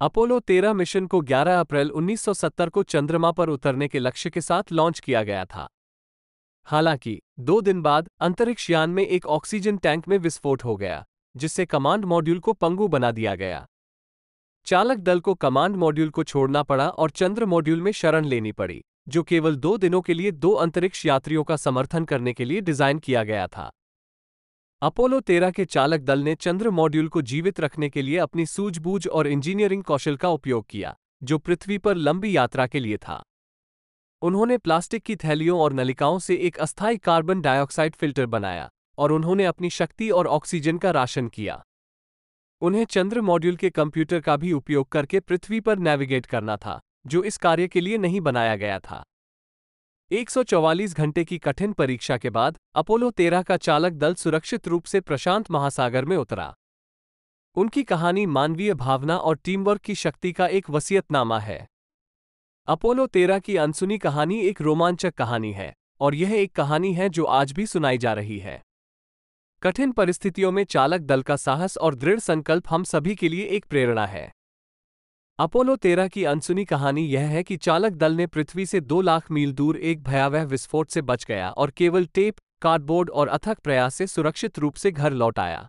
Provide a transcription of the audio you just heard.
Apollo 13 mission को 11 अप्रैल 1970 को चंद्रमा पर उतरने के लक्ष्य के साथ लॉन्च किया गया था। हालाँकि, दो दिन बाद अंतरिक्ष यान में एक ऑक्सीजन टैंक में विस्फोट हो गया, जिससे कमांड मॉड्यूल को पंगु बना दिया गया। चालक दल को कमांड मॉड्यूल को छोड़ना पड़ा और चंद्र मॉड्यूल में शरण लेनी पड़ी, जो केवल दो दिनों के लिए दो अंतरिक्ष यात्रियों का समर्थन करने के लिए डिज़ाइन किया गया था। अपोलो 13 के चालक दल ने चंद्र मॉड्यूल को जीवित रखने के लिए अपनी सूझबूझ और इंजीनियरिंग कौशल का उपयोग किया, जो पृथ्वी पर लंबी यात्रा के लिए था। उन्होंने प्लास्टिक की थैलियों और नलिकाओं से एक अस्थायी कार्बन डाइऑक्साइड फ़िल्टर बनाया, और उन्होंने अपनी शक्ति और ऑक्सीजन का राशन किया। उन्हें चंद्र मॉड्यूल के कंप्यूटर का भी उपयोग करके पृथ्वी पर नेविगेट करना था, जो इस कार्य के लिए नहीं बनाया गया था। 144 घंटे की कठिन परीक्षा के बाद अपोलो 13 का चालक दल सुरक्षित रूप से प्रशांत महासागर में उतरा। उनकी कहानी मानवीय भावना और टीमवर्क की शक्ति का एक वसीयतनामा है। अपोलो 13 की अनसुनी कहानी एक रोमांचक कहानी है और यह एक कहानी है जो आज भी सुनाई जा रही है। कठिन परिस्थितियों में चालक दल का साहस और दृढ़ संकल्प हम सभी के लिए एक प्रेरणा है। अपोलो 13 की अनसुनी कहानी यह है कि चालक दल ने पृथ्वी से दो लाख मील दूर एक भयावह विस्फोट से बच गया और केवल टेप, कार्डबोर्ड और अथक प्रयास से सुरक्षित रूप से घर लौट आया।